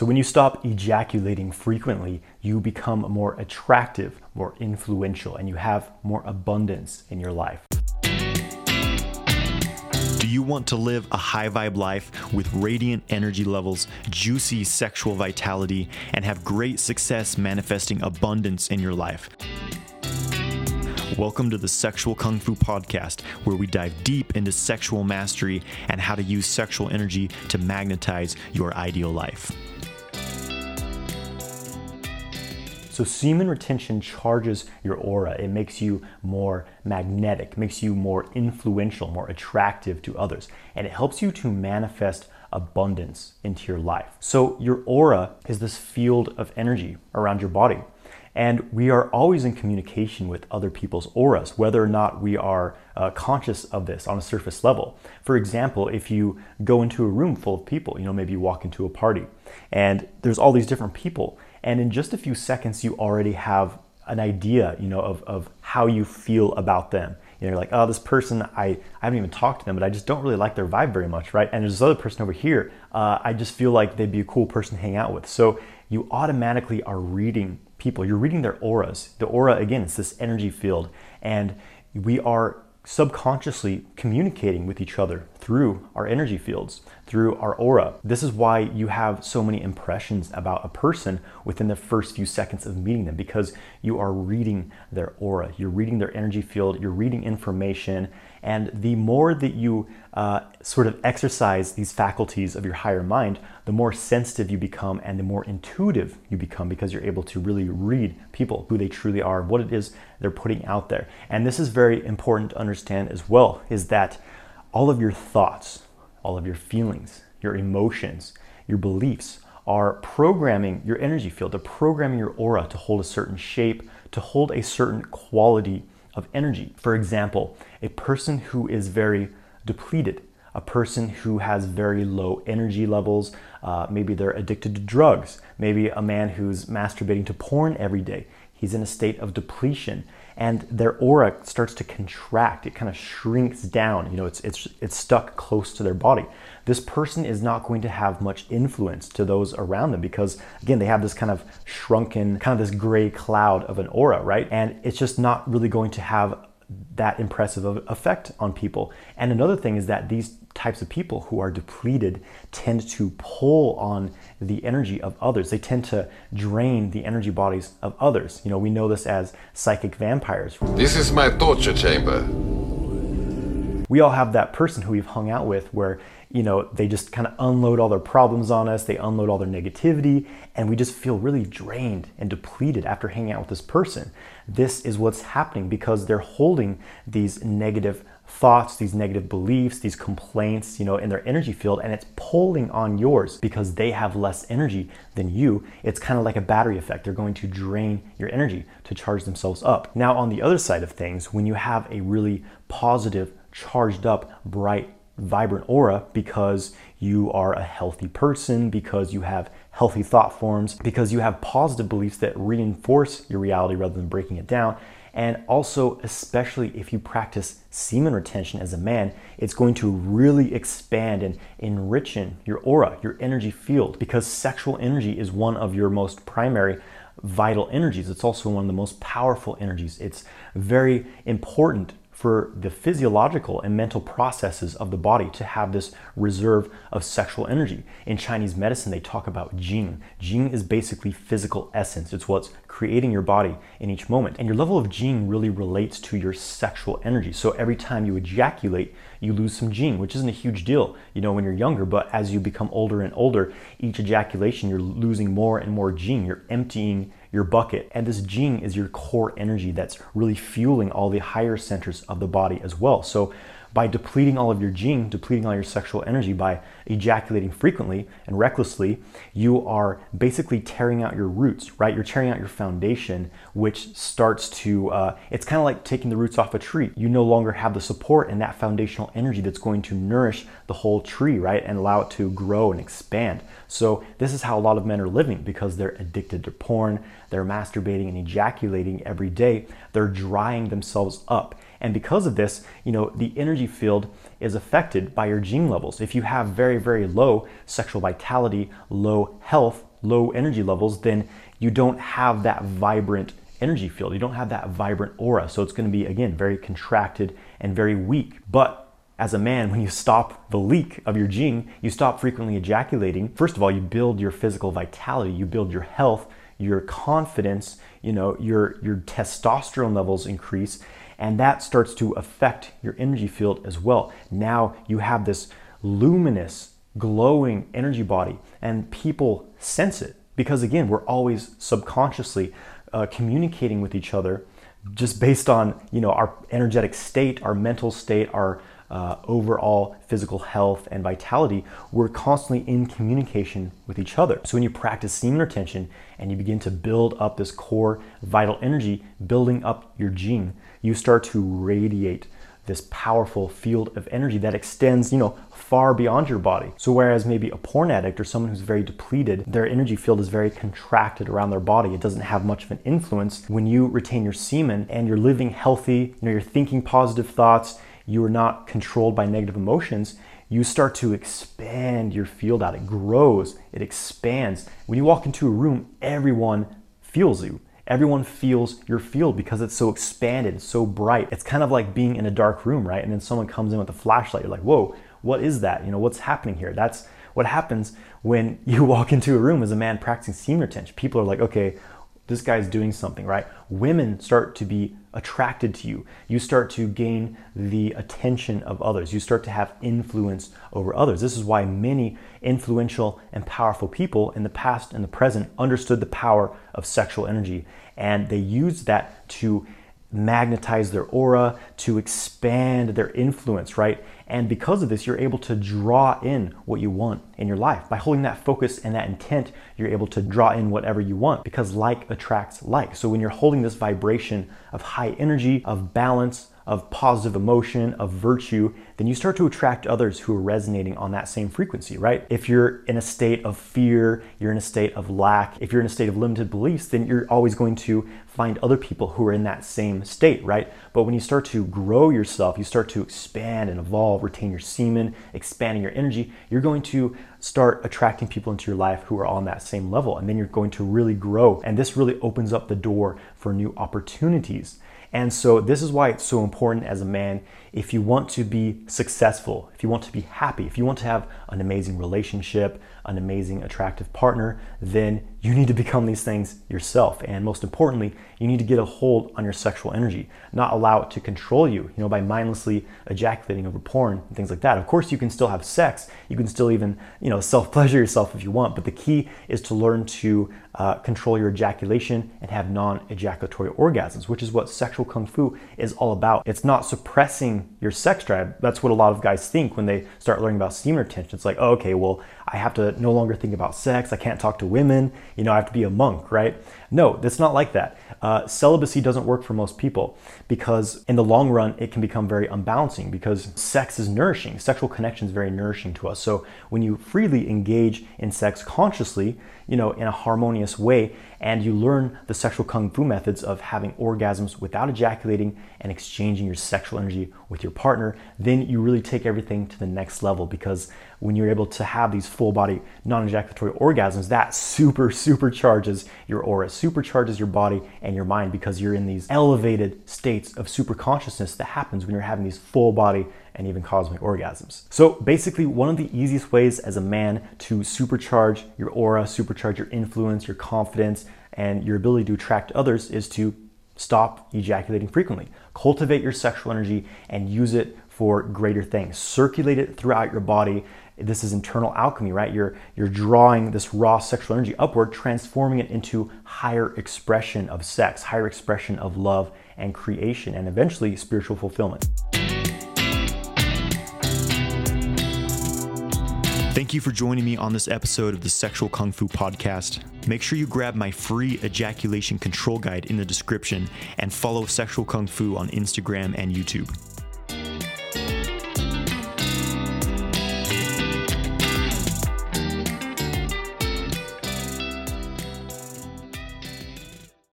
So when you stop ejaculating frequently, you become more attractive, more influential, and you have more abundance in your life. Do you want to live a high vibe life with radiant energy levels, juicy sexual vitality, and have great success manifesting abundance in your life? Welcome to the Sexual Kung Fu Podcast, where we dive deep into sexual mastery and how to use sexual energy to magnetize your ideal life. So semen retention charges your aura. It makes you more magnetic, makes you more influential, more attractive to others, and it helps you to manifest abundance into your life. So your aura is this field of energy around your body. And we are always in communication with other people's auras, whether or not we are uh, conscious of this on a surface level. For example, if you go into a room full of people, you know, maybe you walk into a party and there's all these different people, and in just a few seconds, you already have an idea, you know, of, of how you feel about them. You know, you're like, oh, this person, I, I haven't even talked to them, but I just don't really like their vibe very much, right? And there's this other person over here, uh, I just feel like they'd be a cool person to hang out with. So you automatically are reading people. You're reading their auras. The aura, again, it's this energy field. And we are subconsciously communicating with each other through our energy fields, through our aura. This is why you have so many impressions about a person within the first few seconds of meeting them because you are reading their aura, you're reading their energy field, you're reading information, and the more that you uh, sort of exercise these faculties of your higher mind, the more sensitive you become and the more intuitive you become because you're able to really read people, who they truly are, what it is they're putting out there. And this is very important to understand as well is that all of your thoughts, all of your feelings, your emotions, your beliefs are programming your energy field, they're programming your aura to hold a certain shape, to hold a certain quality of energy. For example, a person who is very depleted, a person who has very low energy levels, uh, maybe they're addicted to drugs, maybe a man who's masturbating to porn every day. He's in a state of depletion and their aura starts to contract. It kind of shrinks down. You know, it's, it's, it's stuck close to their body. This person is not going to have much influence to those around them because, again, they have this kind of shrunken, kind of this gray cloud of an aura, right? And it's just not really going to have that impressive effect on people. And another thing is that these types of people who are depleted tend to pull on the energy of others. They tend to drain the energy bodies of others. You know, we know this as psychic vampires. This is my torture chamber. We all have that person who we've hung out with where, you know, they just kind of unload all their problems on us, they unload all their negativity, and we just feel really drained and depleted after hanging out with this person. This is what's happening because they're holding these negative thoughts, these negative beliefs, these complaints, you know, in their energy field and it's pulling on yours because they have less energy than you. It's kind of like a battery effect. They're going to drain your energy to charge themselves up. Now, on the other side of things, when you have a really positive, charged up, bright, vibrant aura because you are a healthy person, because you have healthy thought forms, because you have positive beliefs that reinforce your reality rather than breaking it down and also, especially if you practice semen retention as a man, it's going to really expand and enrich your aura, your energy field, because sexual energy is one of your most primary vital energies. It's also one of the most powerful energies. It's very important for the physiological and mental processes of the body to have this reserve of sexual energy. In Chinese medicine, they talk about Jing. Jing is basically physical essence, it's what's creating your body in each moment. And your level of Jing really relates to your sexual energy. So every time you ejaculate, you lose some Jing, which isn't a huge deal, you know, when you're younger, but as you become older and older, each ejaculation, you're losing more and more Jing. You're emptying your bucket. And this Jing is your core energy that's really fueling all the higher centers of the body as well. So by depleting all of your Jing, depleting all your sexual energy by ejaculating frequently and recklessly, you are basically tearing out your roots, right? You're tearing out your foundation, which starts to, uh, it's kind of like taking the roots off a tree. You no longer have the support and that foundational energy that's going to nourish the whole tree, right? And allow it to grow and expand. So, this is how a lot of men are living because they're addicted to porn, they're masturbating and ejaculating every day, they're drying themselves up. And because of this, you know, the energy field is affected by your Jing levels. If you have very, very low sexual vitality, low health, low energy levels, then you don't have that vibrant energy field. You don't have that vibrant aura. So it's going to be, again, very contracted and very weak. But as a man, when you stop the leak of your jing, you stop frequently ejaculating. First of all, you build your physical vitality, you build your health, your confidence, you know, your your testosterone levels increase, and that starts to affect your energy field as well. Now you have this luminous, glowing energy body, and people sense it because again, we're always subconsciously uh, communicating with each other just based on you know our energetic state, our mental state, our uh, overall physical health and vitality, we're constantly in communication with each other. So when you practice semen retention and you begin to build up this core vital energy, building up your jing, you start to radiate this powerful field of energy that extends, you know, far beyond your body. So whereas maybe a porn addict or someone who's very depleted, their energy field is very contracted around their body. It doesn't have much of an influence. When you retain your semen and you're living healthy, you know, you're thinking positive thoughts, you are not controlled by negative emotions, you start to expand your field out. It grows, it expands. When you walk into a room, everyone feels you. Everyone feels your field because it's so expanded, so bright. It's kind of like being in a dark room, right? And then someone comes in with a flashlight. You're like, whoa, what is that? You know, what's happening here? That's what happens when you walk into a room as a man practicing semen retention. People are like, okay, this guy's doing something, right? Women start to be attracted to you. You start to gain the attention of others. You start to have influence over others. This is why many influential and powerful people in the past and the present understood the power of sexual energy and they used that to magnetize their aura, to expand their influence, right? And because of this, you're able to draw in what you want in your life. By holding that focus and that intent, you're able to draw in whatever you want because like attracts like. So when you're holding this vibration of high energy, of balance, of positive emotion, of virtue, then you start to attract others who are resonating on that same frequency, right? If you're in a state of fear, you're in a state of lack, if you're in a state of limited beliefs, then you're always going to find other people who are in that same state, right? But when you start to grow yourself, you start to expand and evolve, retain your semen, expanding your energy, you're going to start attracting people into your life who are on that same level. And then you're going to really grow. And this really opens up the door for new opportunities. And so, this is why it's so important as a man if you want to be successful, if you want to be happy, if you want to have an amazing relationship, an amazing, attractive partner, then you need to become these things yourself. And most importantly, you need to get a hold on your sexual energy, not allow it to control you, you know, by mindlessly ejaculating over porn and things like that. Of course, you can still have sex, you can still even, you know, self pleasure yourself if you want, but the key is to learn to uh, control your ejaculation and have non ejaculatory orgasms, which is what sexual kung fu is all about. It's not suppressing your sex drive. That's what a lot of guys think when they start learning about semen retention. It's like, oh, okay, well, I have to no longer think about sex. I can't talk to women. You know, I have to be a monk, right? No, that's not like that. Uh, celibacy doesn't work for most people because in the long run, it can become very unbalancing because sex is nourishing. Sexual connection is very nourishing to us. So when you freely engage in sex consciously, you know, in a harmonious way, and you learn the sexual kung fu methods of having orgasms without ejaculating and exchanging your sexual energy with your partner, then you really take everything to the next level because when you're able to have these full body non ejaculatory orgasms, that super supercharges your aura, supercharges your body and your mind because you're in these elevated states of super consciousness that happens when you're having these full body and even cosmic orgasms. So basically, one of the easiest ways as a man to supercharge your aura, supercharge your influence, your confidence, and your ability to attract others is to stop ejaculating frequently. Cultivate your sexual energy and use it for greater things. Circulate it throughout your body. This is internal alchemy, right? You're you're drawing this raw sexual energy upward, transforming it into higher expression of sex, higher expression of love and creation, and eventually spiritual fulfillment. Thank you for joining me on this episode of the Sexual Kung Fu Podcast. Make sure you grab my free ejaculation control guide in the description and follow Sexual Kung Fu on Instagram and YouTube.